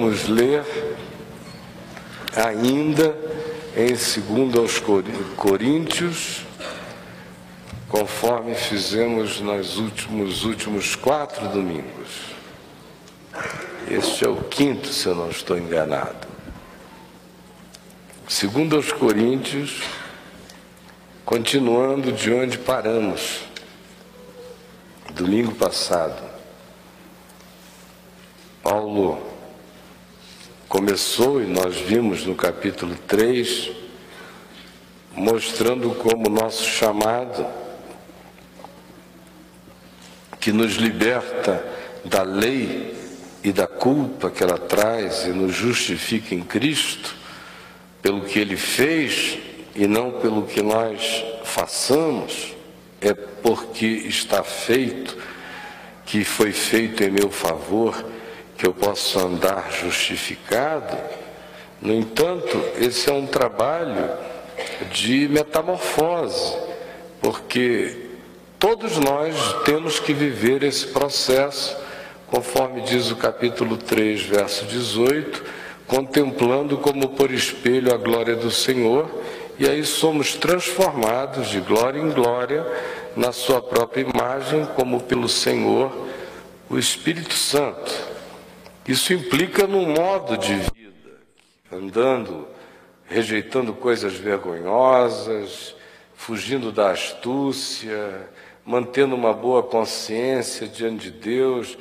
vamos ler ainda em 2 aos Coríntios, conforme fizemos nos últimos, últimos quatro domingos. Este é o quinto, se eu não estou enganado. Segundo aos Coríntios, continuando de onde paramos, domingo passado. Paulo começou, e nós vimos no capítulo 3, mostrando como o nosso chamado, que nos liberta da lei e da culpa que ela traz e nos justifica em Cristo, pelo que ele fez e não pelo que nós façamos, é porque está feito, que foi feito em meu favor, que eu posso andar justificado. No entanto, esse é um trabalho de metamorfose, porque todos nós temos que viver esse processo, conforme diz o capítulo 3, verso 18, contemplando como por espelho a glória do Senhor, e aí somos transformados de glória em glória na sua própria imagem, como pelo Senhor, o Espírito Santo. Isso implica num modo de vida, andando, rejeitando coisas vergonhosas, fugindo da astúcia, mantendo uma boa consciência diante de Deus,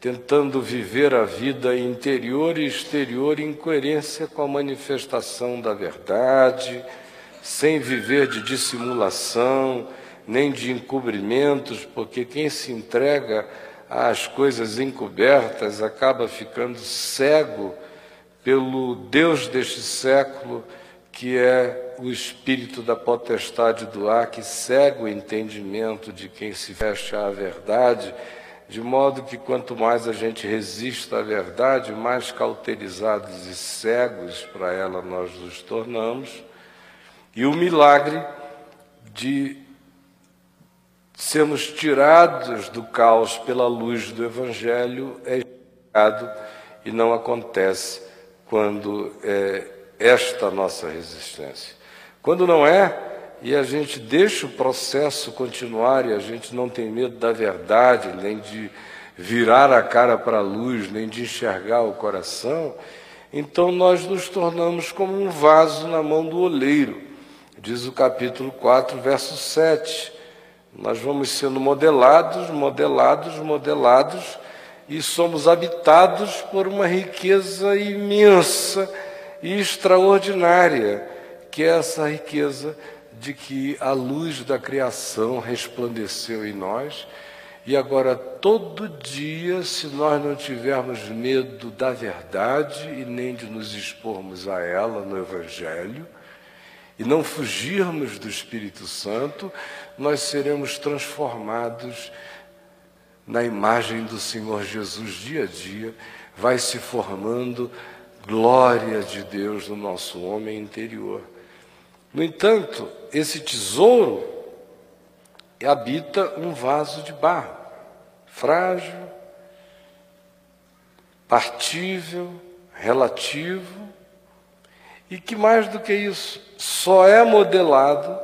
tentando viver a vida interior e exterior em coerência com a manifestação da verdade, sem viver de dissimulação, nem de encobrimentos, porque quem se entrega às coisas encobertas acaba ficando cego pelo Deus deste século, que é o espírito da potestade do ar, que cega o entendimento de quem se veste à verdade de modo que quanto mais a gente resiste à verdade, mais cauterizados e cegos para ela nós nos tornamos. E o milagre de sermos tirados do caos pela luz do Evangelho é explicado e não acontece quando é esta nossa resistência. Quando não é, e a gente deixa o processo continuar e a gente não tem medo da verdade, nem de virar a cara para a luz, nem de enxergar o coração, então nós nos tornamos como um vaso na mão do oleiro, diz o capítulo 4, verso 7. Nós vamos sendo modelados, modelados, modelados, e somos habitados por uma riqueza imensa e extraordinária, que é essa riqueza de que a luz da criação resplandeceu em nós. E agora todo dia, se nós não tivermos medo da verdade e nem de nos expormos a ela no Evangelho, e não fugirmos do Espírito Santo, nós seremos transformados na imagem do Senhor Jesus dia a dia, vai se formando glória de Deus no nosso homem interior. No entanto, esse tesouro habita um vaso de barro, frágil, partível, relativo, e que mais do que isso, só é modelado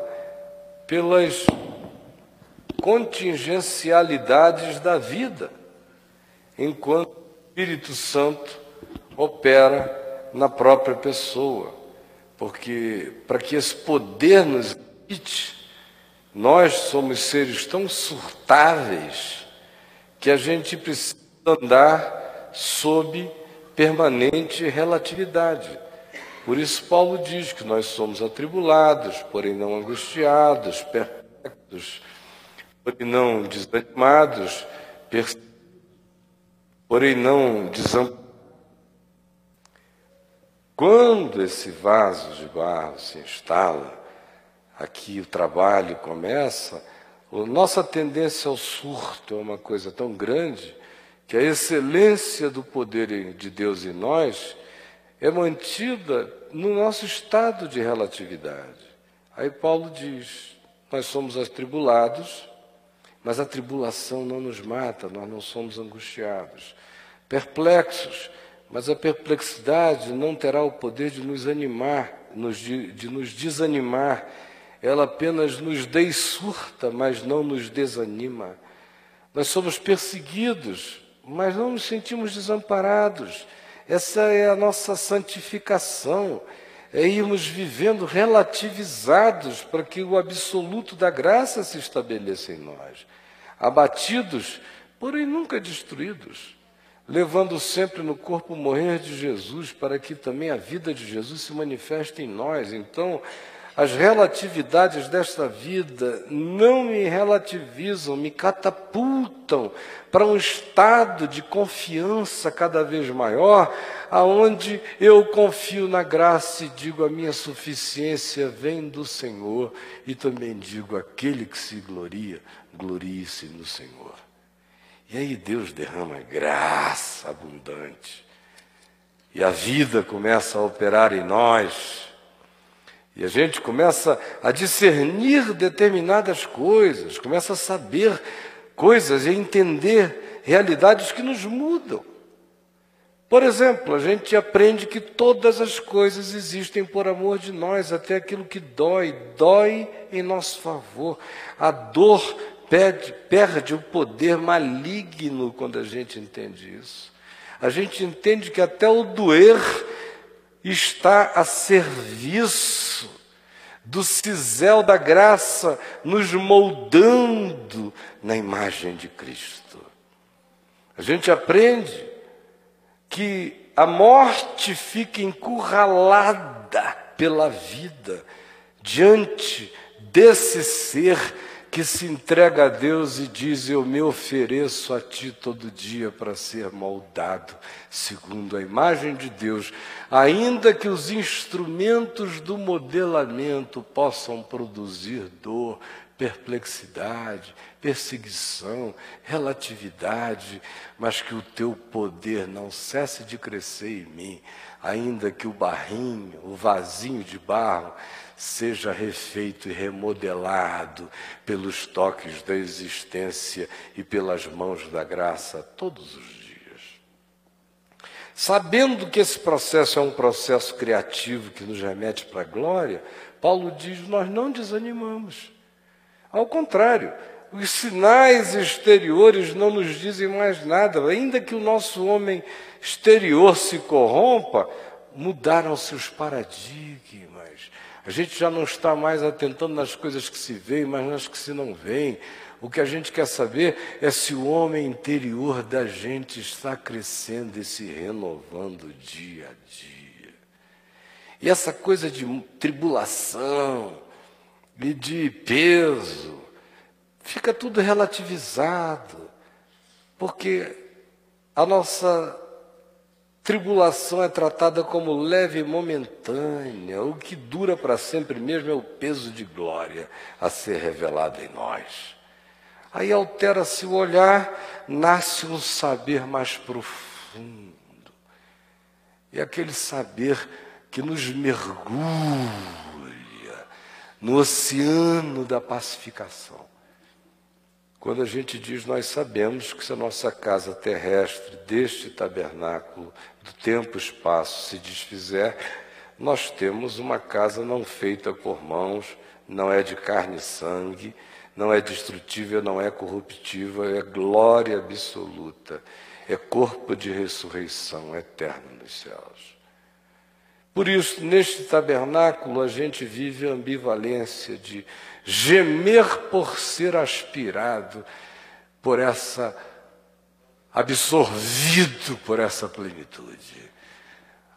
pelas contingencialidades da vida, enquanto o Espírito Santo opera na própria pessoa. Porque para que esse poder nos habite, nós somos seres tão surtáveis que a gente precisa andar sob permanente relatividade. Por isso, Paulo diz que nós somos atribulados, porém não angustiados, perplexos, porém não desanimados, porém não desamparados quando esse vaso de barro se instala, aqui o trabalho começa, a nossa tendência ao surto é uma coisa tão grande que a excelência do poder de Deus em nós é mantida no nosso estado de relatividade. Aí Paulo diz: nós somos atribulados, mas a tribulação não nos mata, nós não somos angustiados, perplexos, Mas a perplexidade não terá o poder de nos animar, de, de nos desanimar. Ela apenas nos dessurta, mas não nos desanima. Nós somos perseguidos, mas não nos sentimos desamparados. Essa é a nossa santificação, é irmos vivendo relativizados para que o absoluto da graça se estabeleça em nós. Abatidos, porém nunca destruídos levando sempre no corpo morrer de Jesus, para que também a vida de Jesus se manifeste em nós. Então, as relatividades desta vida não me relativizam, me catapultam para um estado de confiança cada vez maior, aonde eu confio na graça e digo a minha suficiência vem do Senhor, e também digo aquele que se gloria, glorie-se no Senhor. E aí Deus derrama graça abundante. E a vida começa a operar em nós. E a gente começa a discernir determinadas coisas, começa a saber coisas e a entender realidades que nos mudam. Por exemplo, a gente aprende que todas as coisas existem por amor de nós, até aquilo que dói, dói em nosso favor. A dor perde, perde o poder maligno quando a gente entende isso. A gente entende que até o doer está a serviço do cisel da graça nos moldando na imagem de Cristo. A gente aprende que a morte fica encurralada pela vida diante desse ser que se entrega a Deus e diz: Eu me ofereço a Ti todo dia para ser moldado segundo a imagem de Deus, ainda que os instrumentos do modelamento possam produzir dor, perplexidade, perseguição, relatividade, mas que o Teu poder não cesse de crescer em mim, ainda que o barrinho, o vasinho de barro, seja refeito e remodelado pelos toques da existência e pelas mãos da graça todos os dias. Sabendo que esse processo é um processo criativo que nos remete para a glória, Paulo diz: nós não desanimamos. Ao contrário, os sinais exteriores não nos dizem mais nada, ainda que o nosso homem exterior se corrompa, mudaram-se os paradigmas a gente já não está mais atentando nas coisas que se veem, mas nas que se não veem. O que a gente quer saber é se o homem interior da gente está crescendo e se renovando dia a dia. E essa coisa de tribulação e de peso, fica tudo relativizado, porque a nossa Tribulação é tratada como leve e momentânea, o que dura para sempre mesmo é o peso de glória a ser revelado em nós. Aí altera-se o olhar, nasce um saber mais profundo. E aquele saber que nos mergulha no oceano da pacificação. Quando a gente diz, nós sabemos que se a nossa casa terrestre, deste tabernáculo, do tempo e espaço, se desfizer, nós temos uma casa não feita por mãos, não é de carne e sangue, não é destrutível, não é corruptível, é glória absoluta, é corpo de ressurreição eterna nos céus. Por isso, neste tabernáculo, a gente vive a ambivalência de gemer por ser aspirado por essa absorvido por essa plenitude.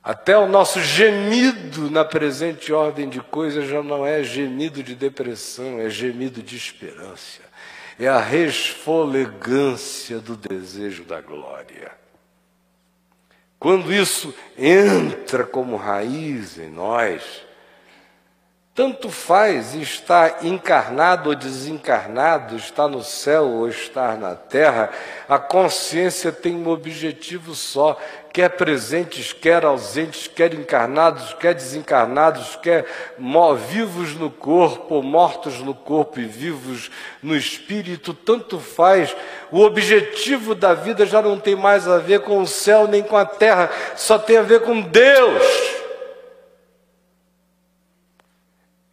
Até o nosso gemido na presente ordem de coisas já não é gemido de depressão, é gemido de esperança. É a resfolegância do desejo da glória. Quando isso entra como raiz em nós, Tanto faz estar encarnado ou desencarnado, estar no céu ou estar na terra, a consciência tem um objetivo só, quer presentes, quer ausentes, quer encarnados, quer desencarnados, quer vivos no corpo, mortos no corpo e vivos no espírito, tanto faz. O objetivo da vida já não tem mais a ver com o céu nem com a terra, só tem a ver com Deus.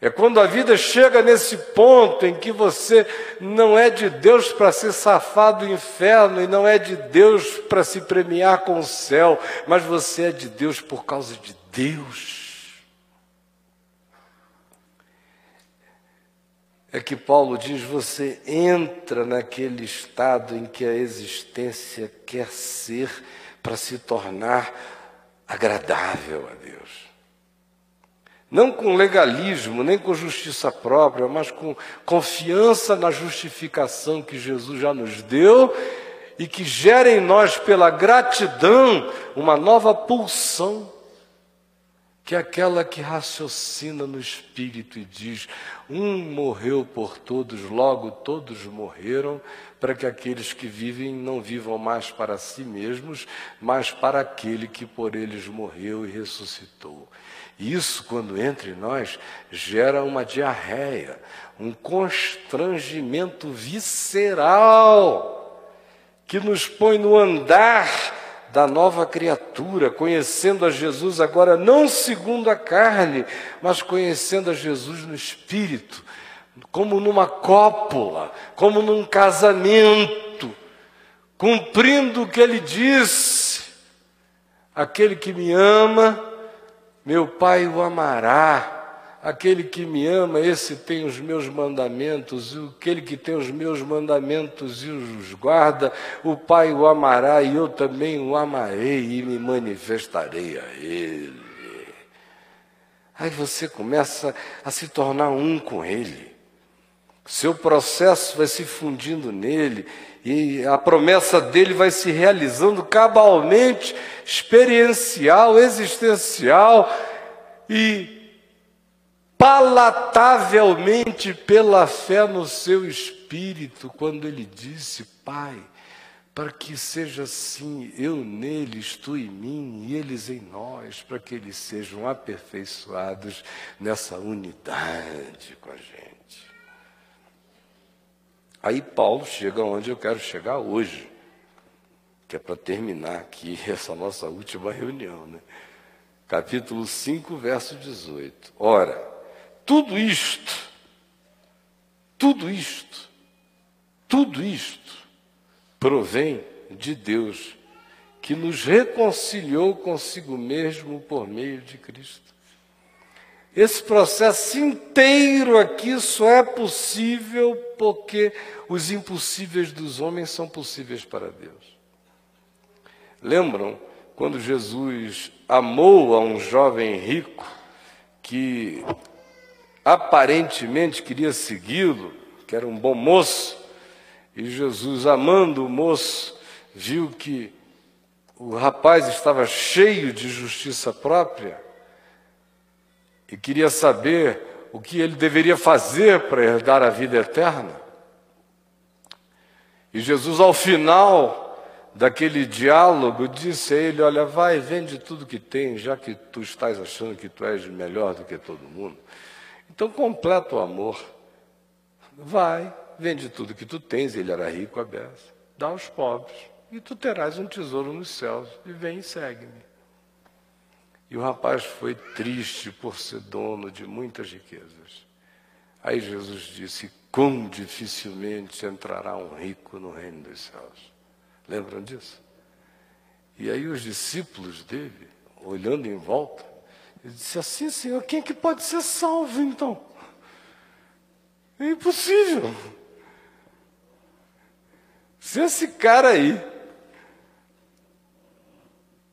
É quando a vida chega nesse ponto em que você não é de Deus para ser safado do inferno e não é de Deus para se premiar com o céu, mas você é de Deus por causa de Deus. É que Paulo diz: você entra naquele estado em que a existência quer ser para se tornar agradável a Deus. Não com legalismo, nem com justiça própria, mas com confiança na justificação que Jesus já nos deu e que gera em nós, pela gratidão, uma nova pulsão, que é aquela que raciocina no espírito e diz: Um morreu por todos, logo todos morreram, para que aqueles que vivem não vivam mais para si mesmos, mas para aquele que por eles morreu e ressuscitou. Isso, quando entra em nós, gera uma diarreia, um constrangimento visceral, que nos põe no andar da nova criatura, conhecendo a Jesus agora não segundo a carne, mas conhecendo a Jesus no espírito, como numa cópula, como num casamento, cumprindo o que ele disse: aquele que me ama, meu Pai o amará. Aquele que me ama, esse tem os meus mandamentos, e aquele que tem os meus mandamentos e os guarda, o Pai o amará e eu também o amarei e me manifestarei a Ele. Aí você começa a se tornar um com Ele. Seu processo vai se fundindo nele e a promessa dele vai se realizando cabalmente, experiencial, existencial e palatavelmente pela fé no seu espírito, quando ele disse: Pai, para que seja assim, eu neles, tu em mim e eles em nós, para que eles sejam aperfeiçoados nessa unidade com a gente. Aí Paulo chega onde eu quero chegar hoje, que é para terminar aqui essa nossa última reunião, né? Capítulo 5, verso 18. Ora, tudo isto, tudo isto, tudo isto provém de Deus, que nos reconciliou consigo mesmo por meio de Cristo esse processo inteiro aqui só é possível porque os impossíveis dos homens são possíveis para Deus. Lembram quando Jesus amou a um jovem rico que aparentemente queria segui-lo, que era um bom moço, e Jesus, amando o moço, viu que o rapaz estava cheio de justiça própria e queria saber o que ele deveria fazer para herdar a vida eterna. E Jesus, ao final daquele diálogo, disse a ele: Olha, vai, vende tudo que tem, já que tu estás achando que tu és melhor do que todo mundo. Então completa o amor. Vai, vende tudo que tu tens, ele era rico a beça, dá aos pobres, e tu terás um tesouro nos céus, e vem e segue-me. E o rapaz foi triste por ser dono de muitas riquezas. Aí Jesus disse: Quão dificilmente entrará um rico no reino dos céus. Lembram disso? E aí os discípulos dele, olhando em volta, ele disse assim, Senhor, quem é que pode ser salvo então? É impossível. Se esse cara aí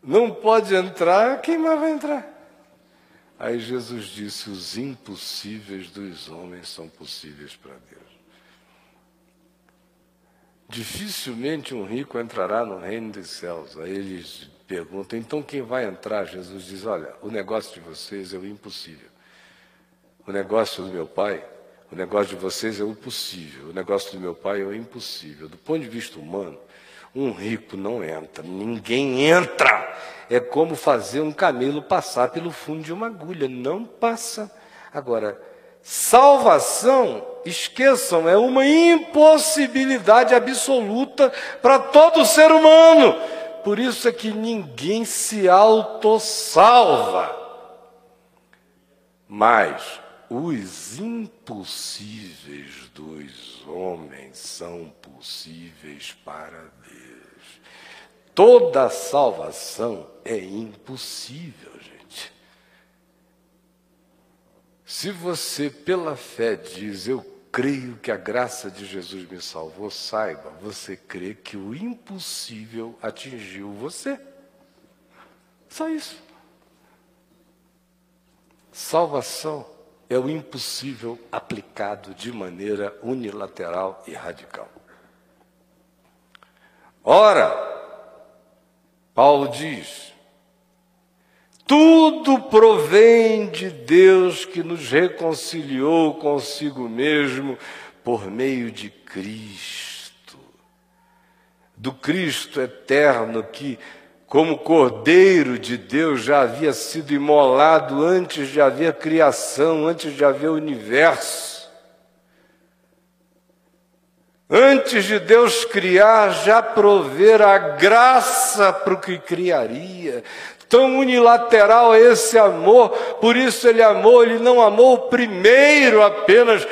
não pode entrar, quem mais vai entrar? Aí Jesus disse: os impossíveis dos homens são possíveis para Deus. Dificilmente um rico entrará no reino dos céus. Aí eles perguntam: então quem vai entrar? Jesus diz: olha, o negócio de vocês é o impossível. O negócio do meu pai, o negócio de vocês é o possível, o negócio do meu pai é o impossível. Do ponto de vista humano, um rico não entra, ninguém entra. É como fazer um camelo passar pelo fundo de uma agulha, não passa. Agora, salvação, esqueçam, é uma impossibilidade absoluta para todo ser humano. Por isso é que ninguém se autossalva. Mas os impossíveis dos homens são possíveis para Deus. Toda salvação é impossível, gente. Se você, pela fé, diz, eu creio que a graça de Jesus me salvou, saiba, você crê que o impossível atingiu você. Só isso. Salvação é o impossível aplicado de maneira unilateral e radical. Ora, Paulo diz: tudo provém de Deus que nos reconciliou consigo mesmo por meio de Cristo, do Cristo eterno que como Cordeiro de Deus já havia sido imolado antes de haver criação, antes de haver universo. Antes de Deus criar, já prover a graça para o que criaria. Tão unilateral é esse amor, por isso ele amou, ele não amou o primeiro apenas,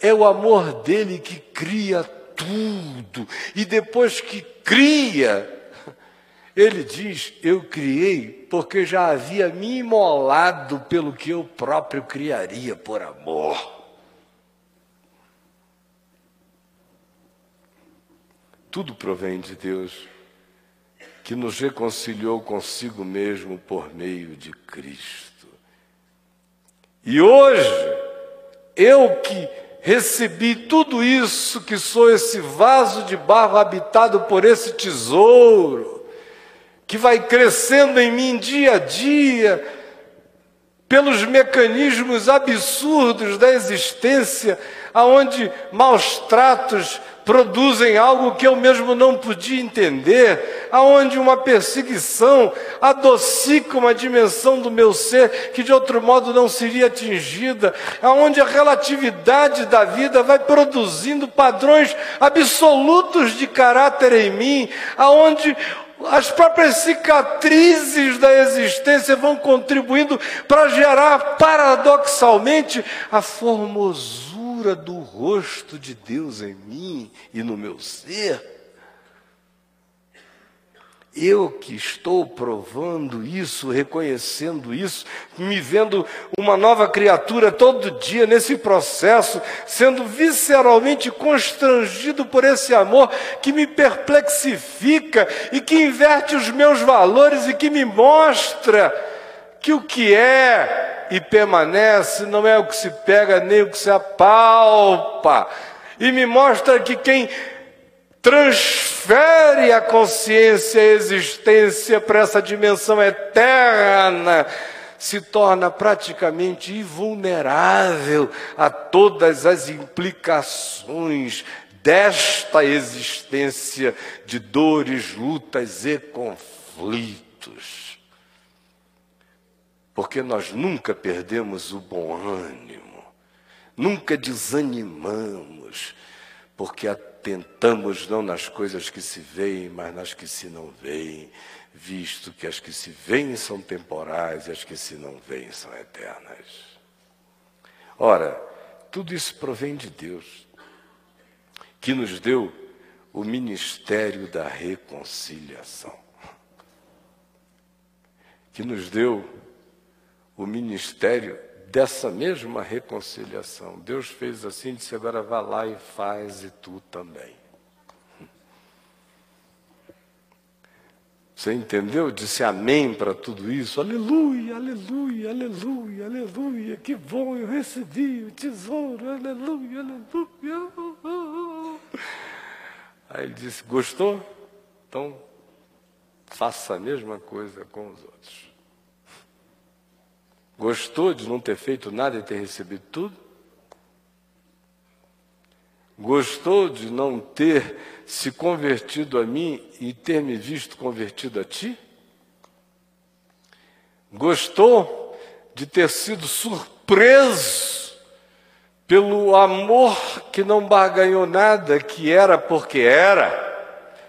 é o amor dele que cria tudo, e depois que cria, ele diz: Eu criei porque já havia me imolado pelo que eu próprio criaria por amor. Tudo provém de Deus, que nos reconciliou consigo mesmo por meio de Cristo. E hoje, eu que recebi tudo isso, que sou esse vaso de barro habitado por esse tesouro, que vai crescendo em mim dia a dia, pelos mecanismos absurdos da existência, aonde maus tratos produzem algo que eu mesmo não podia entender, aonde uma perseguição adocica uma dimensão do meu ser que de outro modo não seria atingida, aonde a relatividade da vida vai produzindo padrões absolutos de caráter em mim, aonde as próprias cicatrizes da existência vão contribuindo para gerar paradoxalmente a formosura do rosto de Deus em mim e no meu ser. Eu que estou provando isso, reconhecendo isso, me vendo uma nova criatura todo dia nesse processo, sendo visceralmente constrangido por esse amor que me perplexifica e que inverte os meus valores e que me mostra que o que é e permanece não é o que se pega nem o que se apalpa, e me mostra que quem transfere a consciência e a existência para essa dimensão eterna, se torna praticamente invulnerável a todas as implicações desta existência de dores, lutas e conflitos. Porque nós nunca perdemos o bom ânimo, nunca desanimamos, porque a tentamos não nas coisas que se veem, mas nas que se não veem, visto que as que se veem são temporais e as que se não veem são eternas. Ora, tudo isso provém de Deus, que nos deu o ministério da reconciliação, que nos deu o ministério dessa mesma reconciliação. Deus fez assim, disse: agora vá lá e faz, e tu também. Você entendeu? Disse amém para tudo isso. Aleluia, aleluia, aleluia, aleluia. Que bom, eu recebi o tesouro. Aleluia, aleluia. Aí ele disse: Gostou? Então faça a mesma coisa com os outros. Gostou de não ter feito nada e ter recebido tudo? Gostou de não ter se convertido a mim e ter me visto convertido a ti? Gostou de ter sido surpreso pelo amor que não barganhou nada, que era porque era,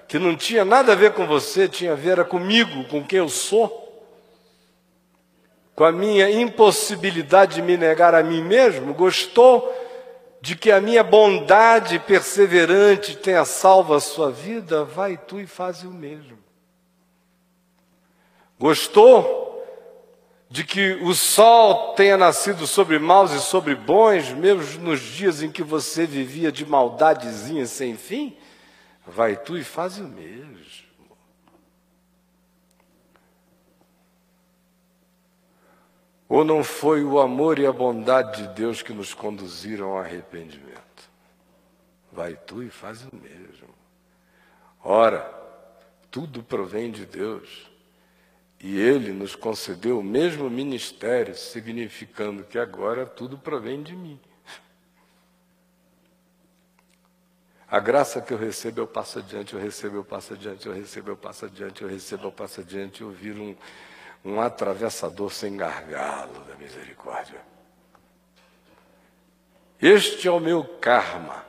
que não tinha nada a ver com você, tinha a ver comigo, com quem eu sou? Com a minha impossibilidade de me negar a mim mesmo? Gostou de que a minha bondade perseverante tenha salvo a sua vida? Vai tu e faz o mesmo. Gostou de que o sol tenha nascido sobre maus e sobre bons, mesmo nos dias em que você vivia de maldadezinha sem fim, vai tu e faz o mesmo. Ou não foi o amor e a bondade de Deus que nos conduziram ao arrependimento? Vai tu e faz o mesmo. Ora, tudo provém de Deus. E ele nos concedeu o mesmo ministério, significando que agora tudo provém de mim. A graça que eu recebo, eu passo adiante, eu recebo, eu passo adiante, eu recebo, eu passo adiante, eu recebo, eu passo adiante, eu viro um, um atravessador sem gargalo da misericórdia. Este é o meu karma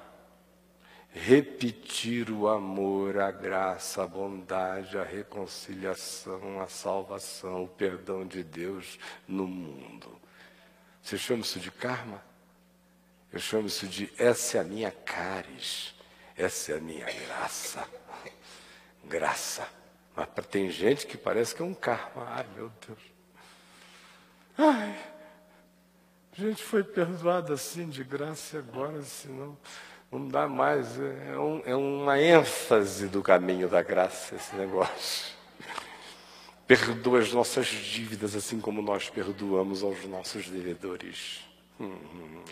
repetir o amor, a graça, a bondade, a reconciliação, a salvação, o perdão de Deus no mundo. Você chama isso de karma? Eu chamo isso de essa é a minha caris, essa é a minha graça. Graça. Mas tem gente que parece que é um karma. Ai, meu Deus. Ai, a gente foi perdoado assim de graça agora, senão. Não dá mais. É, um, é uma ênfase do caminho da graça esse negócio. Perdoa as nossas dívidas assim como nós perdoamos aos nossos devedores. Hum, hum,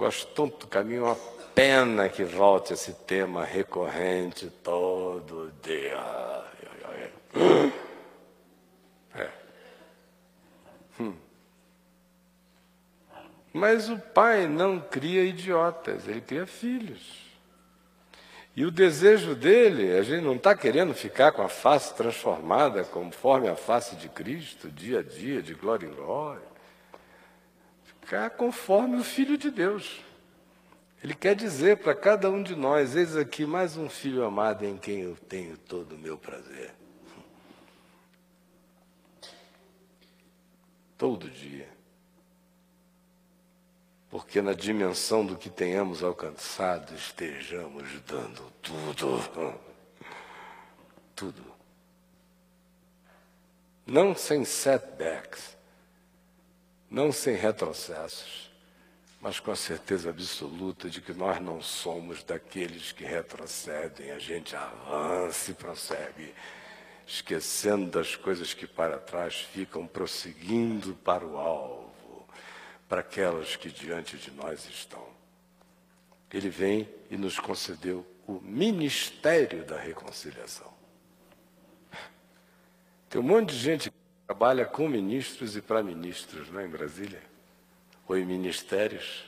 Gosto tanto do caminho, uma pena que volte esse tema recorrente todo dia. É. Hum. Mas o pai não cria idiotas, ele cria filhos. E o desejo dele, a gente não está querendo ficar com a face transformada conforme a face de Cristo, dia a dia, de glória em glória. Ficar conforme o Filho de Deus. Ele quer dizer para cada um de nós: eis aqui mais um filho amado em quem eu tenho todo o meu prazer. Todo dia porque na dimensão do que tenhamos alcançado estejamos dando tudo. Tudo. Não sem setbacks, não sem retrocessos, mas com a certeza absoluta de que nós não somos daqueles que retrocedem, a gente avança e prossegue, esquecendo das coisas que para trás ficam, prosseguindo para o alvo para aquelas que diante de nós estão. Ele vem e nos concedeu o ministério da reconciliação. Tem um monte de gente trabalha com ministros e para ministros, não é, em Brasília? Ou em ministérios.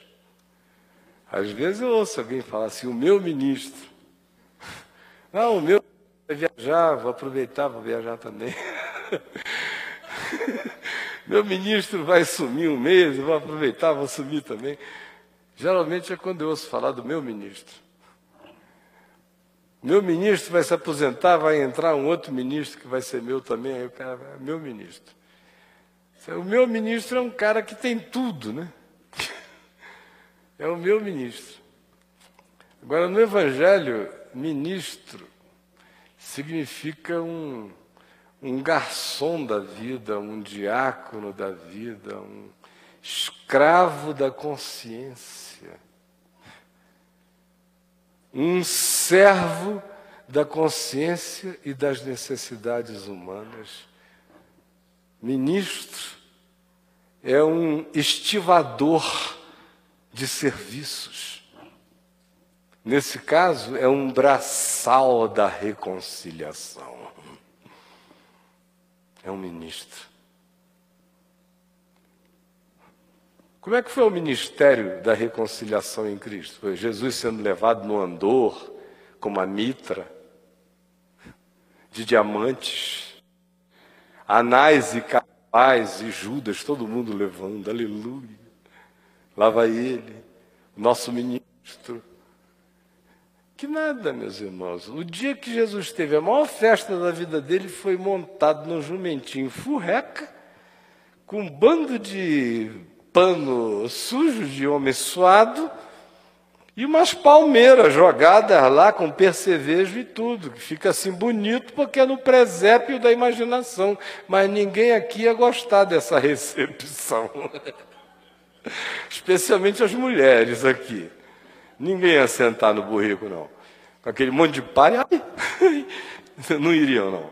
Às vezes eu ouço alguém falar assim, o meu ministro. Não, o meu viajar, vou aproveitar, vou viajar também. Meu ministro vai sumir um mês, vou aproveitar, vou sumir também. Geralmente é quando eu ouço falar do meu ministro. Meu ministro vai se aposentar, vai entrar um outro ministro que vai ser meu também, aí o cara vai, é meu ministro. O meu ministro é um cara que tem tudo, né? É o meu ministro. Agora, no Evangelho, ministro significa um um garçom da vida, um diácono da vida, um escravo da consciência, um servo da consciência e das necessidades humanas. Ministro é um estivador de serviços. Nesse caso, é um braçal da reconciliação é um ministro. Como é que foi o ministério da reconciliação em Cristo? Foi Jesus sendo levado no andor, com uma mitra de diamantes, Anás e Capaz e Judas, todo mundo levando, aleluia. Lá vai ele, nosso ministro. Que nada, meus irmãos. O dia que Jesus teve a maior festa da vida dele foi montado num jumentinho furreca, com um bando de pano sujo de homem suado e umas palmeiras jogadas lá com percevejo e tudo, que fica assim bonito porque é no presépio da imaginação. Mas ninguém aqui ia gostar dessa recepção. Especialmente as mulheres aqui. Ninguém ia sentar no burrico, não. Com aquele monte de pare, não iriam, não.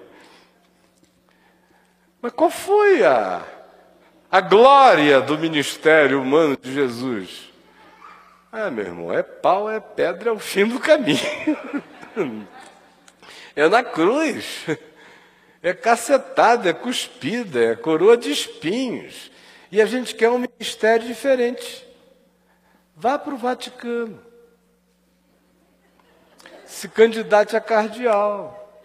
Mas qual foi a a glória do ministério humano de Jesus. Ah, meu irmão, é pau, é pedra, é o fim do caminho. É na cruz. É cacetada, é cuspida, é coroa de espinhos. E a gente quer um ministério diferente. Vá para o Vaticano. Se candidate a cardeal.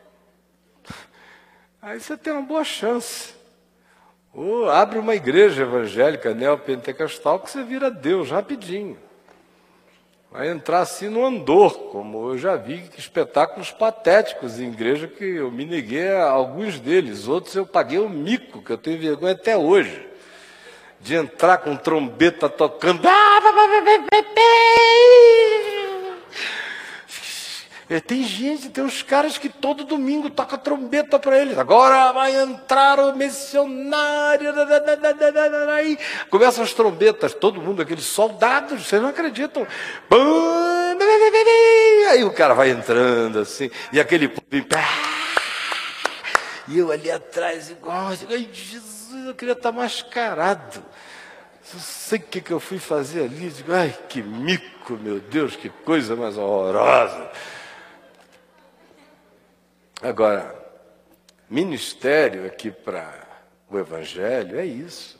Aí você tem uma boa chance. Ou abre uma igreja evangélica neopentecostal que você vira Deus rapidinho. Vai entrar assim no andor, como eu já vi espetáculos patéticos em igreja que eu me neguei a alguns deles. Outros eu paguei o mico, que eu tenho vergonha até hoje. De entrar com trombeta tocando. Tem gente, tem uns caras que todo domingo toca trombeta para eles. Agora vai entrar o missionário. Aí começam as trombetas, todo mundo, aqueles soldados, vocês não acreditam. Aí o cara vai entrando assim, e aquele e eu ali atrás, igual, ai Jesus, eu queria estar mascarado. Não sei o que, que eu fui fazer ali. Digo, ai, que mico, meu Deus, que coisa mais horrorosa. Agora, ministério aqui para o Evangelho é isso.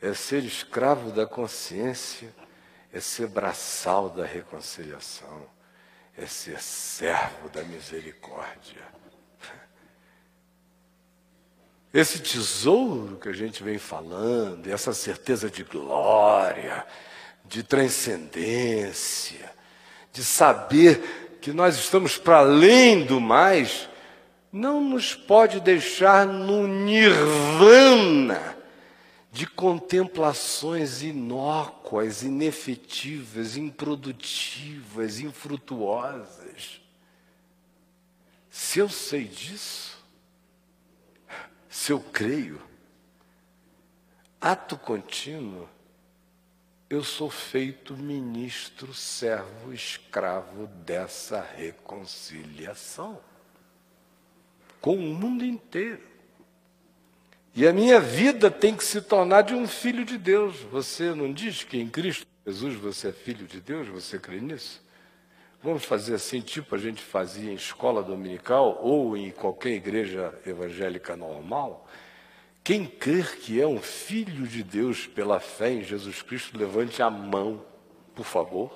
É ser escravo da consciência, é ser braçal da reconciliação, é ser servo da misericórdia. Esse tesouro que a gente vem falando, essa certeza de glória, de transcendência, de saber que nós estamos para além do mais, não nos pode deixar no nirvana de contemplações inócuas, inefetivas, improdutivas, infrutuosas. Se eu sei disso, se eu creio, ato contínuo eu sou feito ministro, servo, escravo dessa reconciliação com o mundo inteiro. E a minha vida tem que se tornar de um filho de Deus. Você não diz que em Cristo Jesus você é filho de Deus? Você crê nisso? Vamos fazer assim, tipo a gente fazia em escola dominical ou em qualquer igreja evangélica normal? Quem crer que é um filho de Deus pela fé em Jesus Cristo, levante a mão, por favor.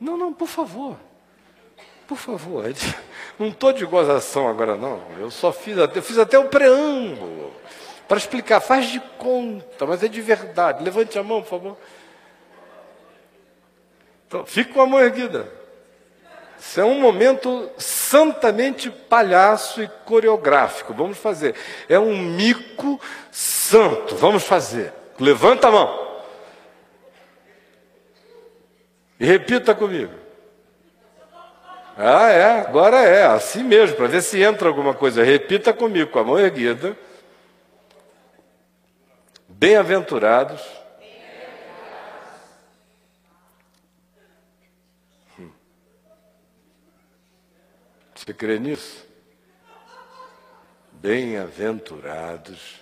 Não, não, por favor. Por favor. Não estou de gozação agora, não. Eu só fiz, eu fiz até o preâmbulo para explicar. Faz de conta, mas é de verdade. Levante a mão, por favor. Então, fique com a mão erguida. Isso é um momento santamente palhaço e coreográfico. Vamos fazer. É um mico santo. Vamos fazer. Levanta a mão. E repita comigo. Ah, é, agora é, assim mesmo, para ver se entra alguma coisa. Repita comigo, com a mão erguida. Bem-aventurados Você crê nisso? Bem-aventurados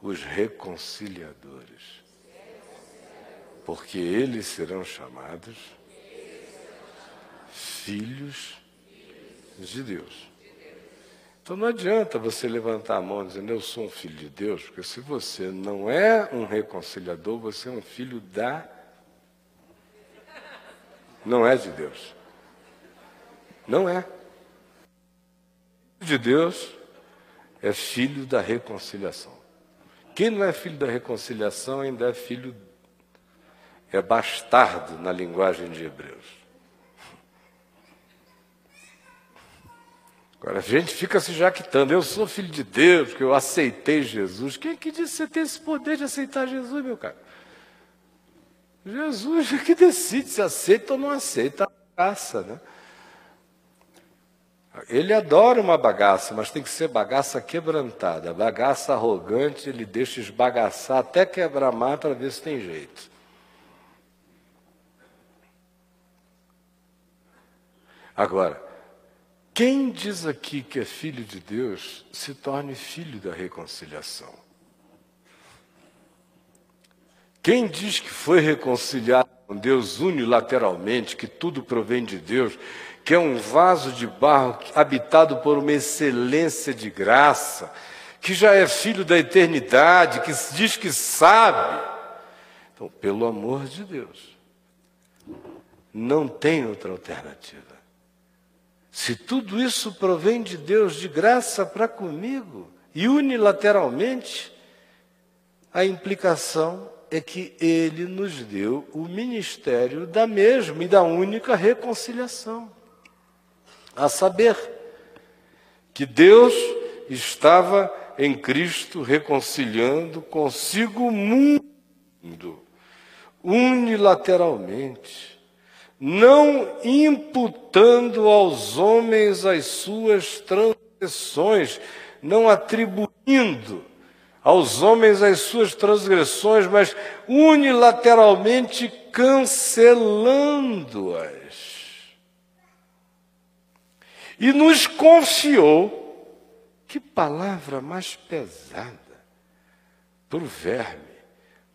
os reconciliadores, porque eles serão chamados filhos de Deus. Então não adianta você levantar a mão dizendo eu sou um filho de Deus, porque se você não é um reconciliador, você é um filho da. Não é de Deus. Não é. De Deus é filho da reconciliação. Quem não é filho da reconciliação ainda é filho, é bastardo na linguagem de Hebreus. Agora a gente fica se jactando, eu sou filho de Deus, porque eu aceitei Jesus. Quem é que disse que você tem esse poder de aceitar Jesus, meu cara? Jesus é que decide se aceita ou não aceita a graça, né? Ele adora uma bagaça, mas tem que ser bagaça quebrantada. Bagaça arrogante, ele deixa esbagaçar até quebrar mar para ver se tem jeito. Agora, quem diz aqui que é filho de Deus, se torne filho da reconciliação. Quem diz que foi reconciliado com Deus unilateralmente, que tudo provém de Deus, que é um vaso de barro habitado por uma excelência de graça, que já é filho da eternidade, que diz que sabe. Então, pelo amor de Deus, não tem outra alternativa. Se tudo isso provém de Deus de graça para comigo e unilateralmente, a implicação é que ele nos deu o ministério da mesma e da única reconciliação. A saber, que Deus estava em Cristo reconciliando consigo o mundo, unilateralmente, não imputando aos homens as suas transgressões, não atribuindo aos homens as suas transgressões, mas unilateralmente cancelando-as e nos confiou. Que palavra mais pesada para o verme,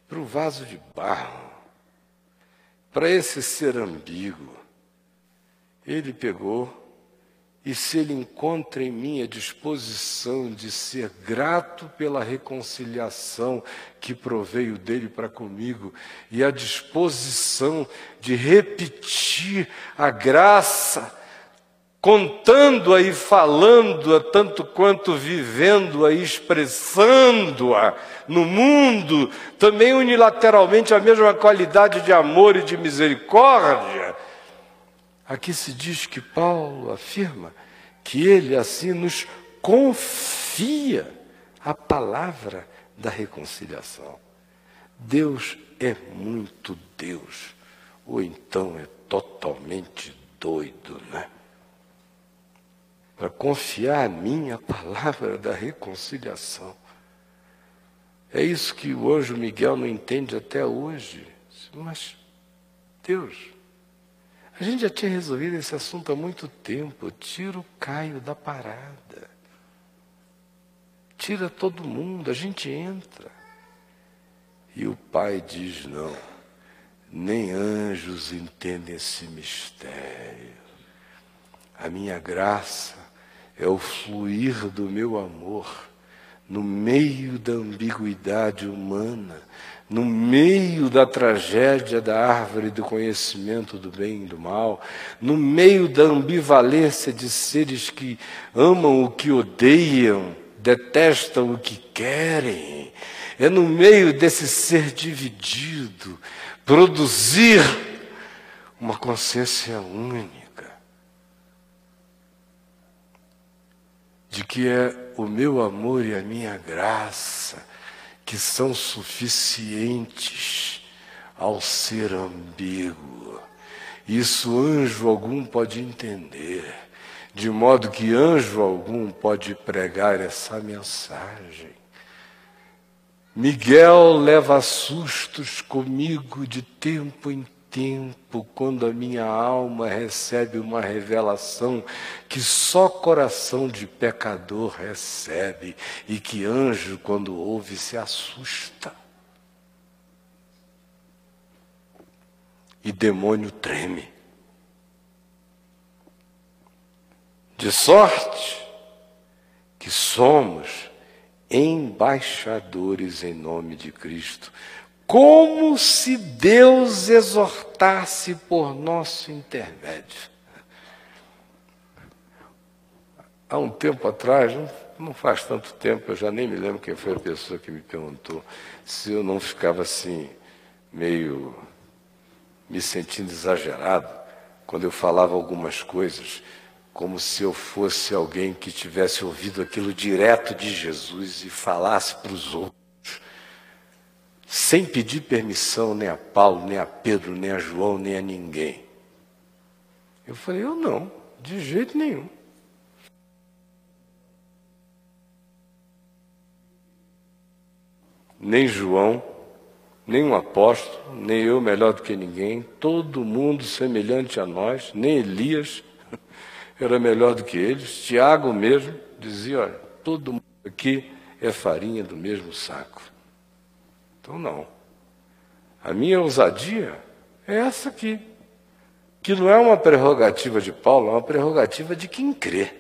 para o vaso de barro, para esse ser ambíguo. Ele pegou e se ele encontra em mim a disposição de ser grato pela reconciliação que proveio dele para comigo, e a disposição de repetir a graça contando-a e falando-a, tanto quanto vivendo-a e expressando-a no mundo, também unilateralmente a mesma qualidade de amor e de misericórdia. Aqui se diz que Paulo afirma que ele assim nos confia a palavra da reconciliação. Deus é muito Deus, ou então é totalmente doido, né? Para confiar a mim a palavra da reconciliação. É isso que o anjo Miguel não entende até hoje. Mas, Deus, a gente já tinha resolvido esse assunto há muito tempo. Tira o Caio da parada. Tira todo mundo, a gente entra. E o pai diz: não, nem anjos entendem esse mistério. A minha graça é o fluir do meu amor no meio da ambiguidade humana, no meio da tragédia da árvore do conhecimento do bem e do mal, no meio da ambivalência de seres que amam o que odeiam, detestam o que querem, é no meio desse ser dividido produzir uma consciência única de que é o meu amor e a minha graça que são suficientes ao ser ambíguo. Isso anjo algum pode entender, de modo que anjo algum pode pregar essa mensagem. Miguel leva sustos comigo de tempo em tempo, quando a minha alma recebe uma revelação que só coração de pecador recebe e que anjo, quando ouve, se assusta. E demônio treme. De sorte que somos embaixadores em nome de Cristo, como se Deus exortasse por nosso intermédio. Há um tempo atrás, não faz tanto tempo, eu já nem me lembro quem foi a pessoa que me perguntou se eu não ficava assim, meio me sentindo exagerado, quando eu falava algumas coisas, como se eu fosse alguém que tivesse ouvido aquilo direto de Jesus e falasse para os outros sem pedir permissão nem a Paulo, nem a Pedro, nem a João, nem a ninguém. Eu falei, eu não, de jeito nenhum. Nem João, nem um apóstolo, nem eu melhor do que ninguém, todo mundo semelhante a nós, nem Elias era melhor do que eles. Tiago mesmo dizia: olha, todo mundo aqui é farinha do mesmo saco. Então, não. A minha ousadia é essa aqui, que não é uma prerrogativa de Paulo, é uma prerrogativa de quem crê.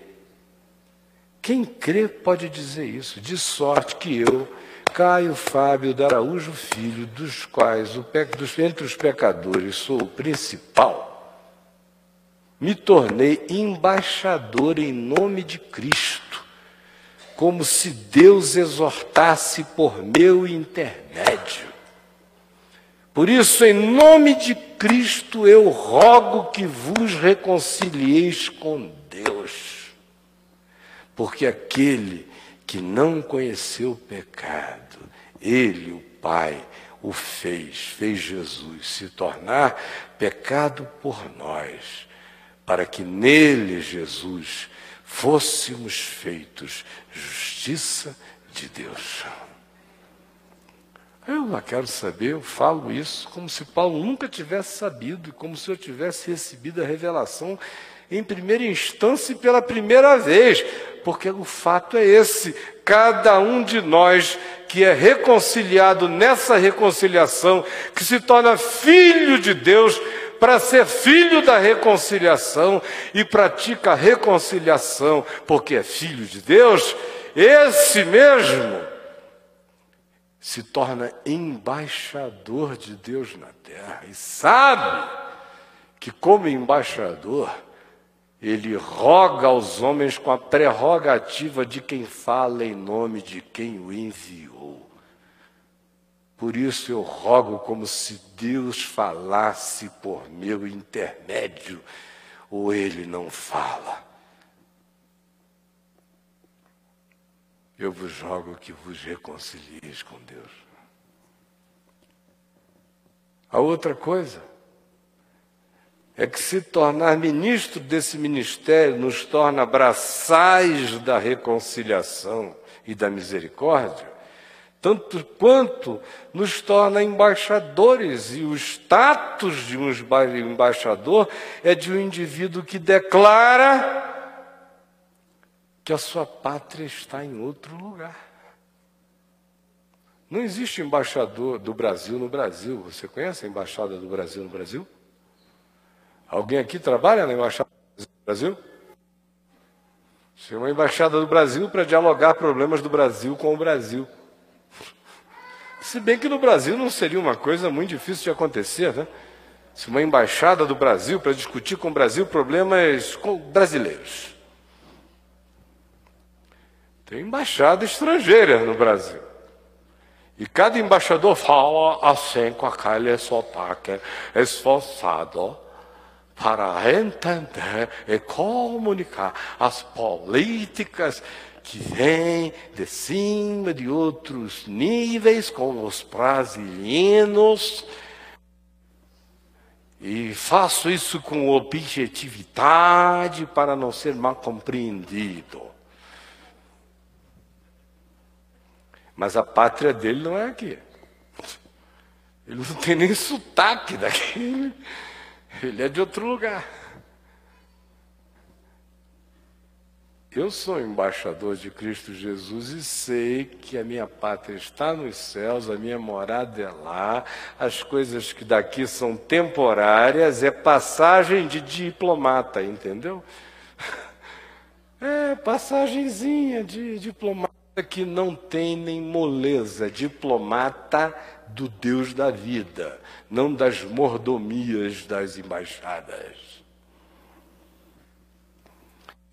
Quem crê pode dizer isso, de sorte que eu, Caio Fábio de Araújo Filho, dos quais dos, entre os pecadores sou o principal, me tornei embaixador em nome de Cristo como se Deus exortasse por meu intermédio. Por isso, em nome de Cristo, eu rogo que vos reconcilieis com Deus. Porque aquele que não conheceu o pecado, ele, o Pai, o fez, fez Jesus se tornar pecado por nós, para que nele, Jesus, fôssemos feitos justiça de Deus. Eu lá quero saber, eu falo isso como se Paulo nunca tivesse sabido, como se eu tivesse recebido a revelação em primeira instância e pela primeira vez, porque o fato é esse: cada um de nós que é reconciliado nessa reconciliação, que se torna filho de Deus, para ser filho da reconciliação e pratica a reconciliação porque é filho de Deus, esse mesmo se torna embaixador de Deus na terra e sabe que, como embaixador, ele roga aos homens com a prerrogativa de quem fala em nome de quem o enviou. Por isso eu rogo como se Deus falasse por meu intermédio, ou ele não fala. Eu vos rogo que vos reconcilieis com Deus. A outra coisa é que se tornar ministro desse ministério nos torna braçais da reconciliação e da misericórdia tanto quanto nos torna embaixadores, e o status de um embaixador é de um indivíduo que declara que a sua pátria está em outro lugar. Não existe embaixador do Brasil no Brasil. Você conhece a embaixada do Brasil no Brasil? Alguém aqui trabalha na embaixada do Brasil? Isso é uma embaixada do Brasil para dialogar problemas do Brasil com o Brasil. Se bem que no Brasil não seria uma coisa muito difícil de acontecer, né? Se uma embaixada do Brasil para discutir com o Brasil problemas brasileiros. Tem embaixada estrangeira no Brasil. E cada embaixador fala assim com aquele sotaque esforçado para entender e comunicar as políticas que vem de cima de outros níveis, como os brasileiros, e faço isso com objetividade para não ser mal compreendido. Mas a pátria dele não é aqui. Ele não tem nem sotaque daqui. Ele é de outro lugar. Eu sou embaixador de Cristo Jesus e sei que a minha pátria está nos céus, a minha morada é lá, as coisas que daqui são temporárias, é passagem de diplomata, entendeu? É, passagenzinha de diplomata que não tem nem moleza, diplomata do Deus da vida, não das mordomias das embaixadas.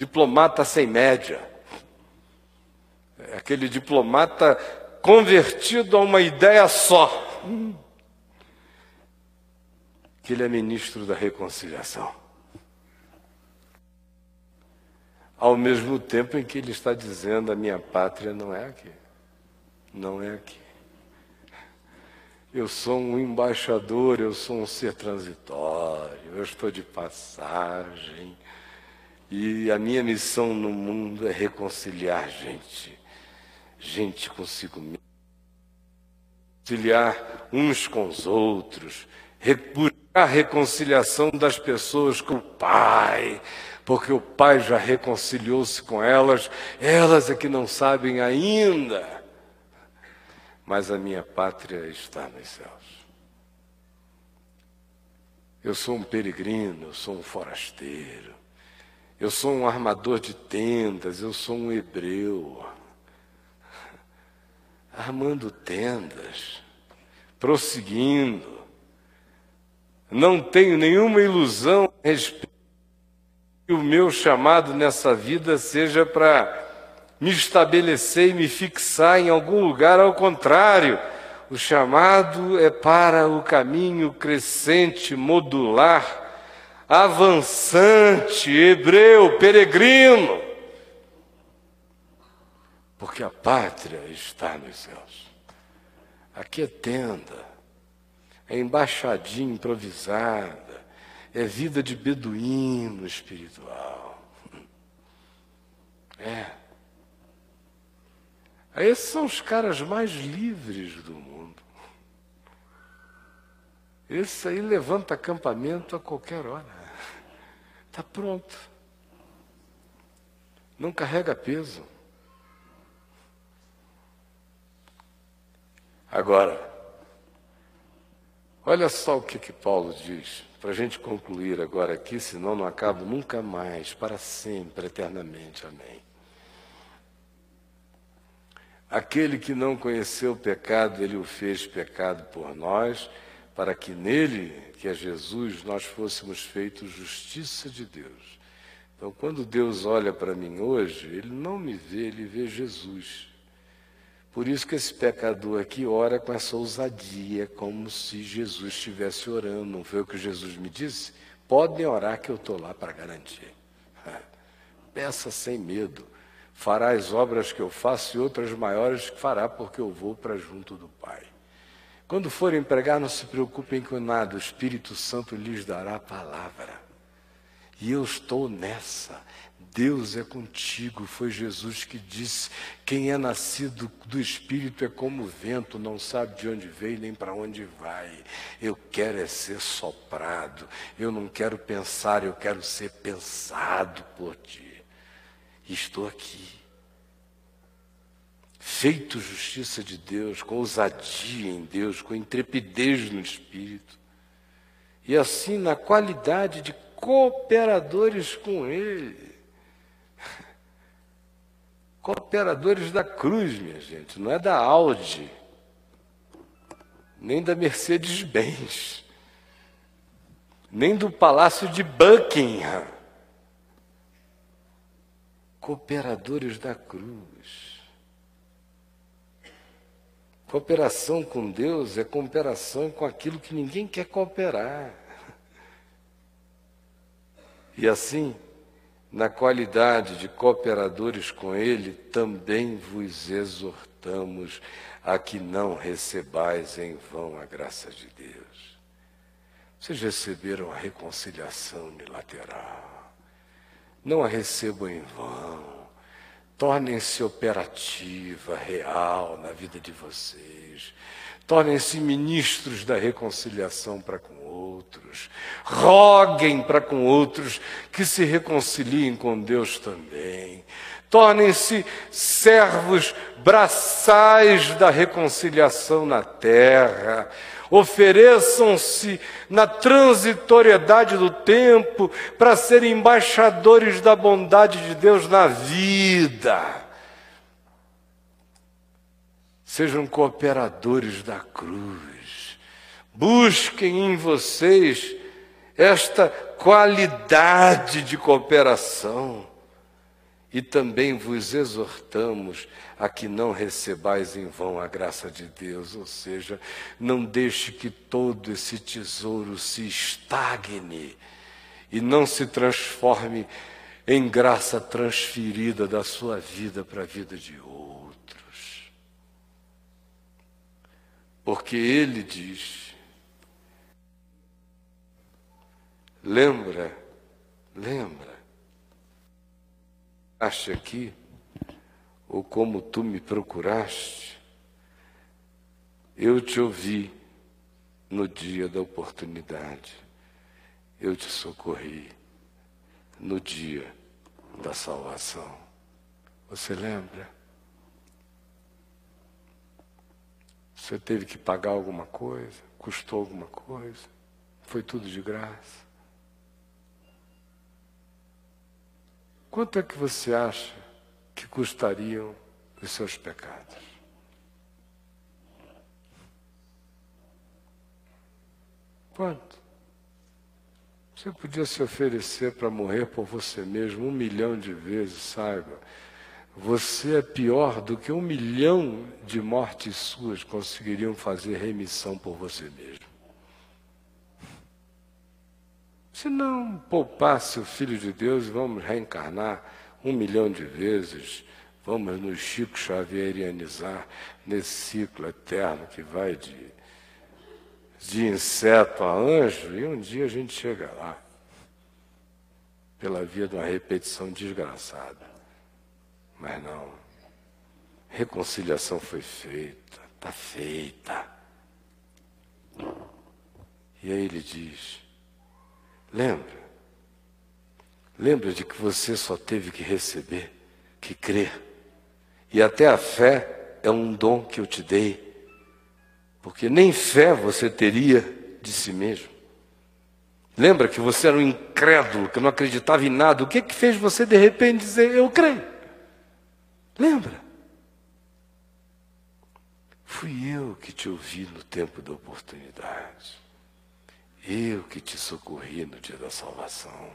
Diplomata sem média. É aquele diplomata convertido a uma ideia só. Que ele é ministro da reconciliação. ao mesmo tempo em que ele está dizendo: a minha pátria não é aqui, não é aqui. Eu sou um embaixador, eu sou um ser transitório, eu estou de passagem. E a minha missão no mundo é reconciliar gente, gente consigo mesmo, reconciliar uns com os outros, a reconciliação das pessoas com o Pai, porque o Pai já reconciliou-se com elas, elas é que não sabem ainda. Mas a minha pátria está nos céus. Eu sou um peregrino, eu sou um forasteiro, eu sou um armador de tendas, eu sou um hebreu, armando tendas, prosseguindo. Não tenho nenhuma ilusão a respeito que o meu chamado nessa vida seja para me estabelecer e me fixar em algum lugar, ao contrário, o chamado é para o caminho crescente, modular, avançante, hebreu, peregrino. Porque a pátria está nos céus. Aqui é tenda, é embaixadinha improvisada é vida de beduíno espiritual. É. Esses são os caras mais livres do mundo. Esse aí levanta acampamento a qualquer hora. Está pronto. Não carrega peso. Agora, olha só o que, que Paulo diz para a gente concluir agora aqui, senão não acabo nunca mais, para sempre, eternamente. Amém. Aquele que não conheceu o pecado, ele o fez pecado por nós, para que nele, que é Jesus, nós fôssemos feitos justiça de Deus. Então, quando Deus olha para mim hoje, ele não me vê, ele vê Jesus. Por isso que esse pecador aqui ora com essa ousadia, como se Jesus estivesse orando. Não foi o que Jesus me disse? Podem orar que eu estou lá para garantir. Peça sem medo. Fará as obras que eu faço e outras maiores que fará, porque eu vou para junto do Pai. Quando forem pregar, não se preocupem com nada, o Espírito Santo lhes dará a palavra. E eu estou nessa. Deus é contigo. Foi Jesus que disse: quem é nascido do Espírito é como o vento, não sabe de onde veio nem para onde vai. Eu quero é ser soprado. Eu não quero pensar, eu quero ser pensado por ti. estou aqui. Feito justiça de Deus, com ousadia em Deus, com intrepidez no Espírito. E assim, na qualidade de cooperadores com Ele cooperadores da cruz, minha gente, não é da Audi, nem da Mercedes-Benz, nem do Palácio de Buckingham. Cooperadores da cruz. Cooperação com Deus é cooperação com aquilo que ninguém quer cooperar. E assim, na qualidade de cooperadores com Ele, também vos exortamos a que não recebais em vão a graça de Deus. Vocês receberam a reconciliação unilateral. Não a recebam em vão. Tornem-se operativa, real na vida de vocês. Tornem-se ministros da reconciliação para com outros. Roguem para com outros que se reconciliem com Deus também. tornem-se servos braçais da reconciliação na terra, ofereçam-se na transitoriedade do tempo para serem embaixadores da bondade de Deus na vida. Sejam cooperadores da cruz. Busquem em vocês esta qualidade de cooperação. E também vos exortamos a que não recebais em vão a graça de Deus, ou seja, não deixe que todo esse tesouro se estagne e não se transforme em graça transferida da sua vida para a vida de outros. Porque ele diz: lembra, lembra, acha aqui, ou como tu me procuraste, eu te ouvi no dia da oportunidade, eu te socorri no dia da salvação. Você lembra? Você teve que pagar alguma coisa? Custou alguma coisa? Foi tudo de graça? Quanto é que você acha que custariam os seus pecados? Quanto? Você podia se oferecer para morrer por você mesmo um milhão de vezes, saiba. Você é pior do que um milhão de mortes suas conseguiriam fazer remissão por você mesmo. Se não poupasse o Filho de Deus, vamos reencarnar um milhão de vezes, vamos nos Chico Xavierianizar nesse ciclo eterno que vai de, de inseto a anjo, e um dia a gente chega lá, pela via de uma repetição desgraçada. Mas não, reconciliação foi feita, está feita. E aí ele diz, Lembra? Lembra de que você só teve que receber, que crer. E até a fé é um dom que eu te dei. Porque nem fé você teria de si mesmo. Lembra que você era um incrédulo, que não acreditava em nada. O que que fez você de repente dizer, eu creio? Lembra? Fui eu que te ouvi no tempo da oportunidade. Eu que te socorri no dia da salvação.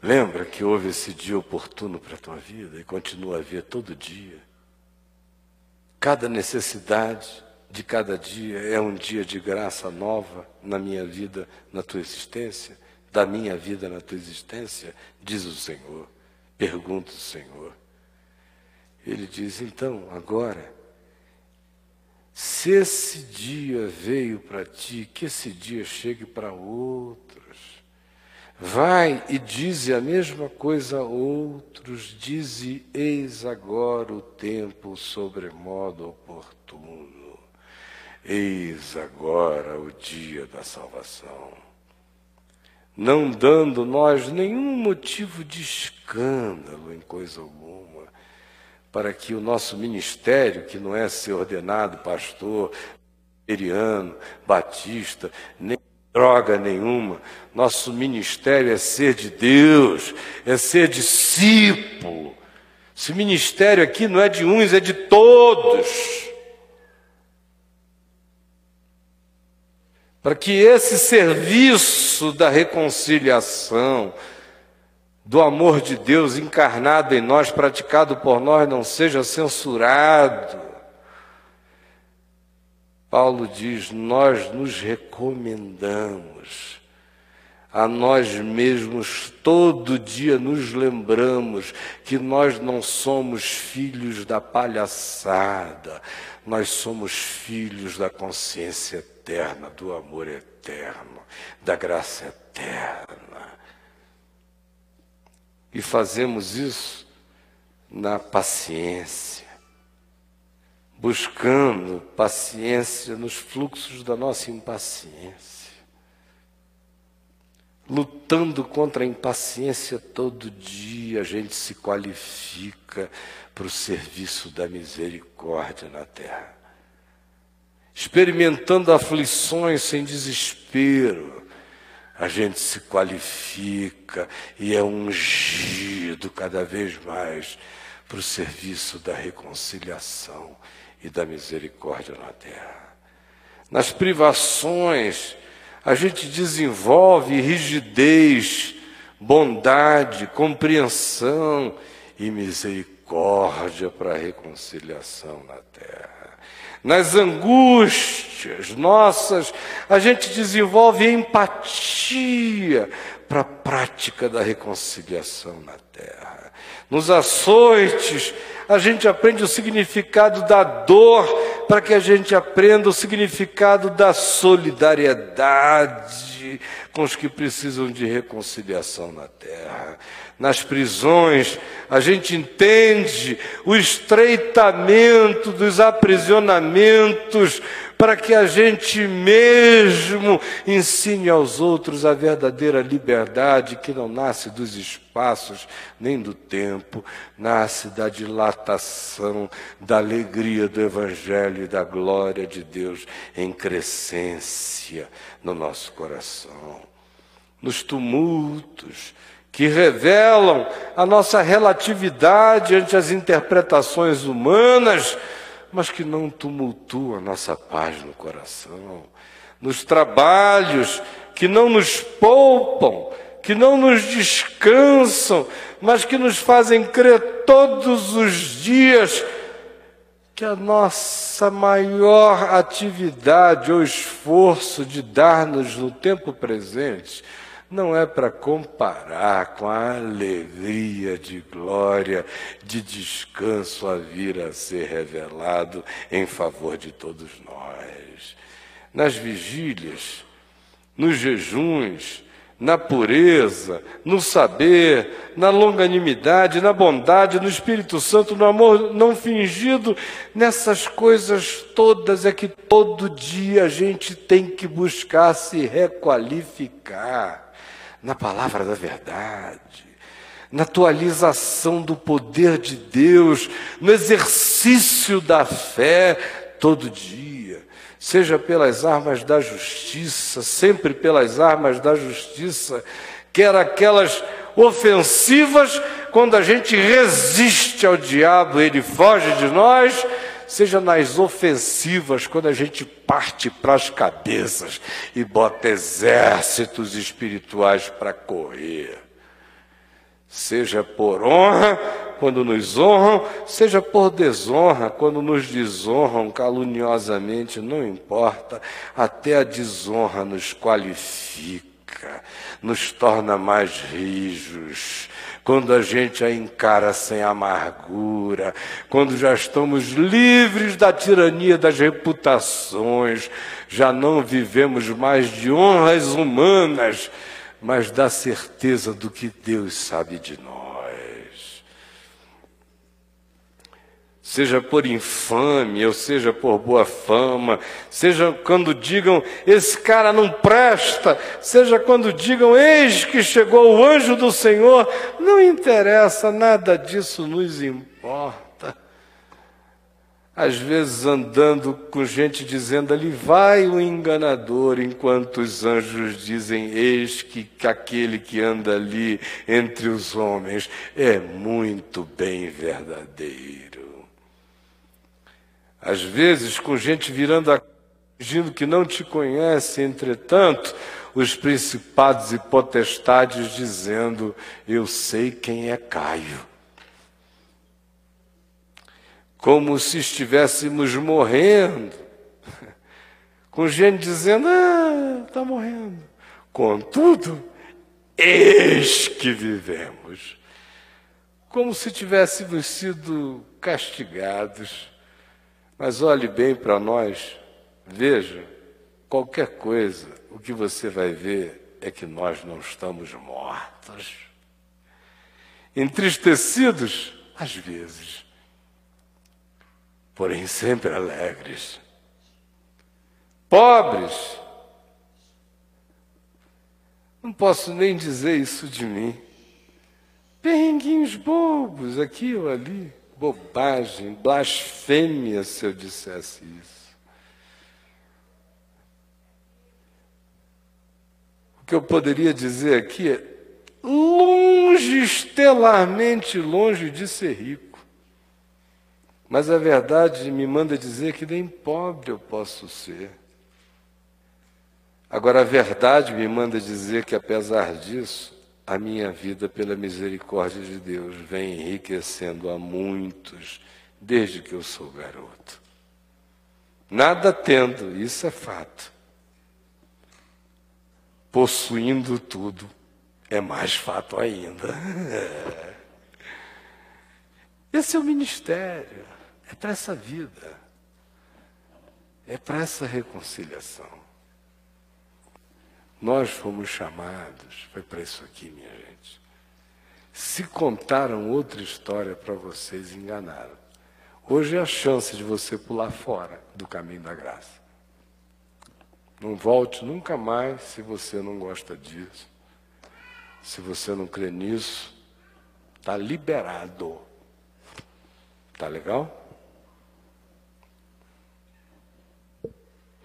Lembra que houve esse dia oportuno para a tua vida e continua a haver todo dia. Cada necessidade de cada dia é um dia de graça nova na minha vida, na tua existência, da minha vida na tua existência, diz o Senhor. Pergunta o Senhor. Ele diz: então, agora, se esse dia veio para ti, que esse dia chegue para outros. Vai e dize a mesma coisa a outros, dize: Eis agora o tempo sobremodo oportuno, eis agora o dia da salvação. Não dando nós nenhum motivo de escândalo em coisa alguma para que o nosso ministério, que não é ser ordenado pastor, periano, batista, nem droga nenhuma, nosso ministério é ser de Deus, é ser discípulo. Esse ministério aqui não é de uns, é de todos. Para que esse serviço da reconciliação, do amor de Deus encarnado em nós, praticado por nós, não seja censurado. Paulo diz: Nós nos recomendamos a nós mesmos, todo dia nos lembramos que nós não somos filhos da palhaçada, nós somos filhos da consciência eterna, do amor eterno, da graça eterna. E fazemos isso na paciência, buscando paciência nos fluxos da nossa impaciência. lutando contra a impaciência todo dia, a gente se qualifica para o serviço da misericórdia na terra. Experimentando aflições sem desespero, a gente se qualifica e é ungido cada vez mais para o serviço da reconciliação e da misericórdia na terra. Nas privações, a gente desenvolve rigidez, bondade, compreensão e misericórdia para a reconciliação na terra. Nas angústias nossas, a gente desenvolve empatia para a prática da reconciliação na terra. Nos açoites, a gente aprende o significado da dor para que a gente aprenda o significado da solidariedade com os que precisam de reconciliação na terra. Nas prisões, a gente entende o estreitamento dos aprisionamentos para que a gente mesmo ensine aos outros a verdadeira liberdade que não nasce dos espaços nem do tempo, nasce da dilatação da alegria do Evangelho e da glória de Deus em crescência no nosso coração. Nos tumultos, que revelam a nossa relatividade ante as interpretações humanas, mas que não tumultua nossa paz no coração, nos trabalhos que não nos poupam, que não nos descansam, mas que nos fazem crer todos os dias que a nossa maior atividade ou esforço de dar-nos no tempo presente não é para comparar com a alegria de glória, de descanso a vir a ser revelado em favor de todos nós. Nas vigílias, nos jejuns, na pureza, no saber, na longanimidade, na bondade, no Espírito Santo, no amor não fingido, nessas coisas todas é que todo dia a gente tem que buscar se requalificar na palavra da verdade, na atualização do poder de Deus, no exercício da fé todo dia, seja pelas armas da justiça, sempre pelas armas da justiça, quer aquelas ofensivas, quando a gente resiste ao diabo, ele foge de nós, seja nas ofensivas, quando a gente parte para as cabeças e bota exércitos espirituais para correr. Seja por honra, quando nos honram, seja por desonra, quando nos desonram caluniosamente, não importa, até a desonra nos qualifica, nos torna mais rijos, quando a gente a encara sem amargura, quando já estamos livres da tirania das reputações, já não vivemos mais de honras humanas, mas da certeza do que Deus sabe de nós. Seja por infâmia, ou seja por boa fama, seja quando digam esse cara não presta, seja quando digam eis que chegou o anjo do Senhor, não interessa, nada disso nos importa. Às vezes andando com gente dizendo ali vai o enganador, enquanto os anjos dizem eis que aquele que anda ali entre os homens é muito bem verdadeiro às vezes com gente virando a fingindo que não te conhece, entretanto, os principados e potestades dizendo: Eu sei quem é Caio. Como se estivéssemos morrendo. Com gente dizendo: Ah, está morrendo. Contudo, eis que vivemos. Como se tivéssemos sido castigados mas olhe bem para nós, veja, qualquer coisa, o que você vai ver é que nós não estamos mortos. Entristecidos, às vezes, porém sempre alegres. Pobres, Não posso nem dizer isso de mim. Perrenguinhos bobos, aqui ou ali. Bobagem, blasfêmia se eu dissesse isso. O que eu poderia dizer aqui é longe, estelarmente longe de ser rico. Mas a verdade me manda dizer que nem pobre eu posso ser. Agora, a verdade me manda dizer que, apesar disso, a minha vida, pela misericórdia de Deus, vem enriquecendo a muitos desde que eu sou garoto. Nada tendo, isso é fato. Possuindo tudo, é mais fato ainda. Esse é o ministério, é para essa vida, é para essa reconciliação. Nós fomos chamados, foi para isso aqui, minha gente. Se contaram outra história para vocês, enganaram. Hoje é a chance de você pular fora do caminho da graça. Não volte nunca mais se você não gosta disso. Se você não crê nisso, está liberado. Tá legal?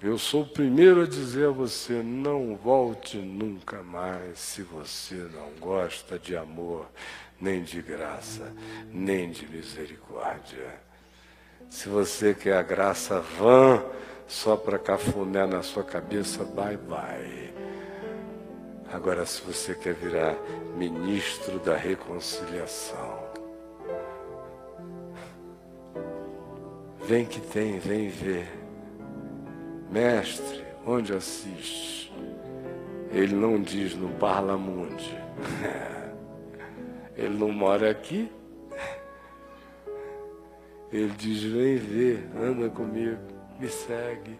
Eu sou o primeiro a dizer a você: não volte nunca mais se você não gosta de amor, nem de graça, nem de misericórdia. Se você quer a graça vã só para cafuné na sua cabeça, bye bye. Agora, se você quer virar ministro da reconciliação, vem que tem, vem ver. Mestre, onde assiste? Ele não diz no Parlamundi. Ele não mora aqui. Ele diz: vem ver, anda comigo, me segue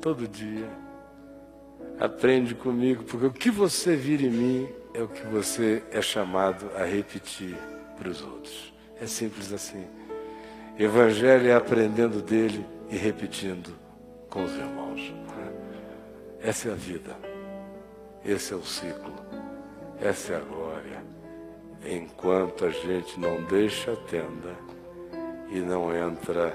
todo dia. Aprende comigo, porque o que você vira em mim é o que você é chamado a repetir para os outros. É simples assim. Evangelho é aprendendo dele e repetindo com os irmãos. Essa é a vida. Esse é o ciclo. Essa é a glória. Enquanto a gente não deixa a tenda e não entra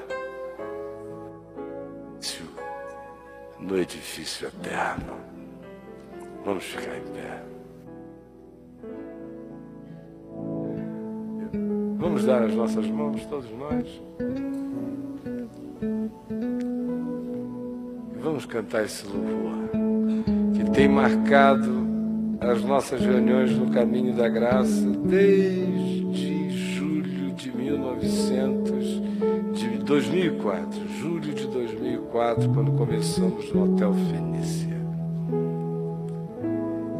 no edifício eterno. Vamos ficar em pé. Vamos dar as nossas mãos, todos nós. vamos cantar esse louvor tem marcado as nossas reuniões no caminho da graça desde julho de 1900, de 2004, julho de 2004, quando começamos no Hotel Fenícia.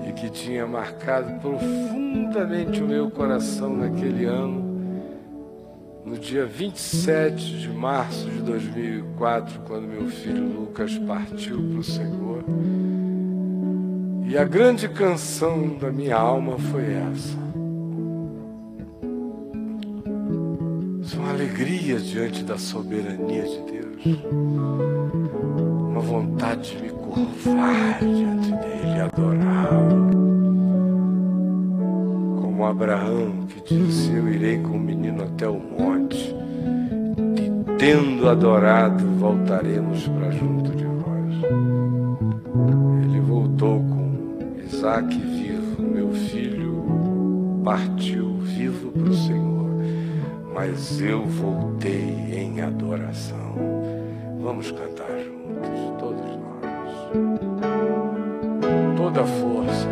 E que tinha marcado profundamente o meu coração naquele ano no dia 27 de março de 2004, quando meu filho Lucas partiu para o Senhor. E a grande canção da minha alma foi essa. Uma alegria diante da soberania de Deus. Uma vontade de me curvar diante dele adorá-lo. Como Abraão que disse: Eu irei com o menino até o monte, e tendo adorado, voltaremos para junto de vós. Ele Isaac vivo, meu filho partiu vivo para o Senhor, mas eu voltei em adoração. Vamos cantar juntos, todos nós. Toda força.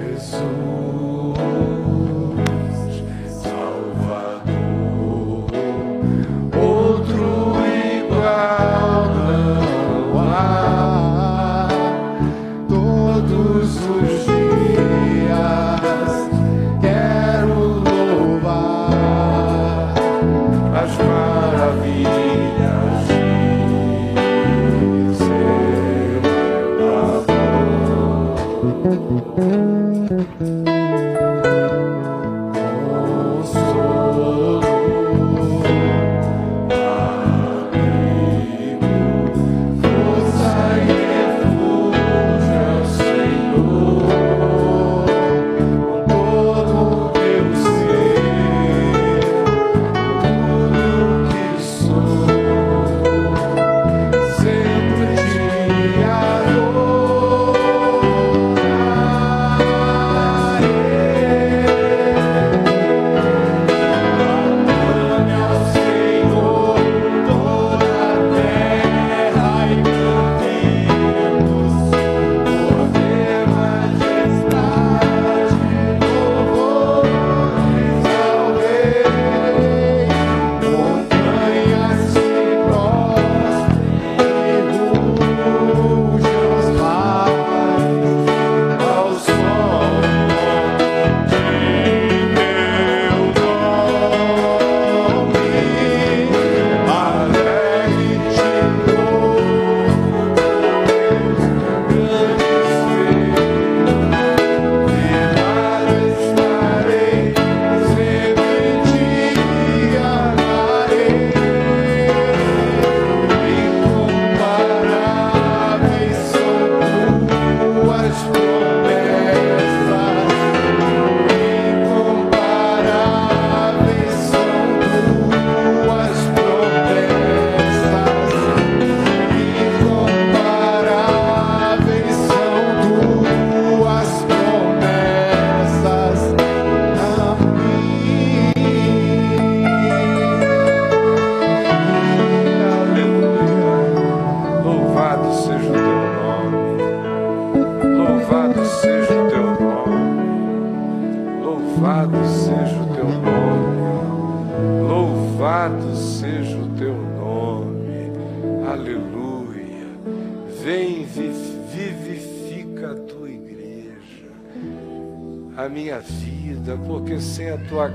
Jesus.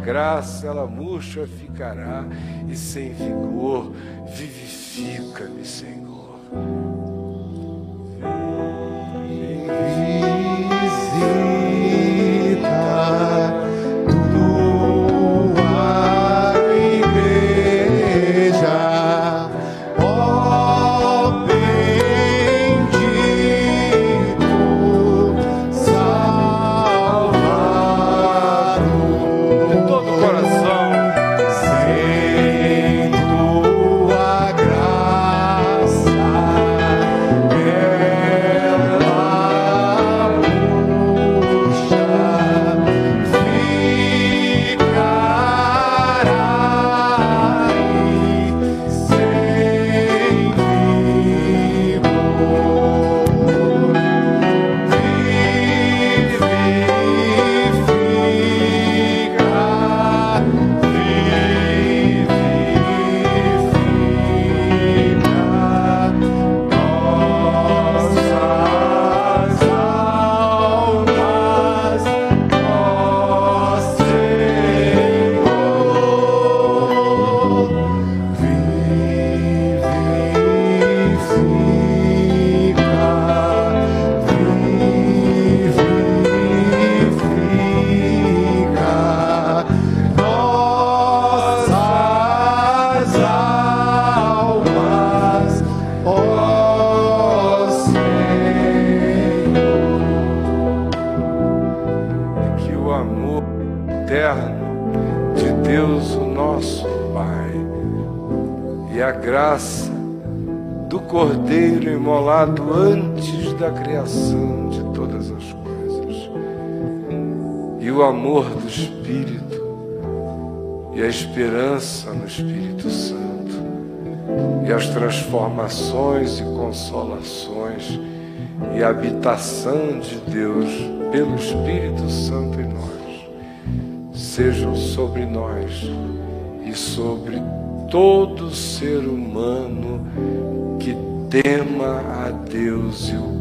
Graça ela murcha ficará e sem vigor transformações e consolações e habitação de Deus pelo Espírito Santo em nós. Sejam sobre nós e sobre todo ser humano que tema a Deus e o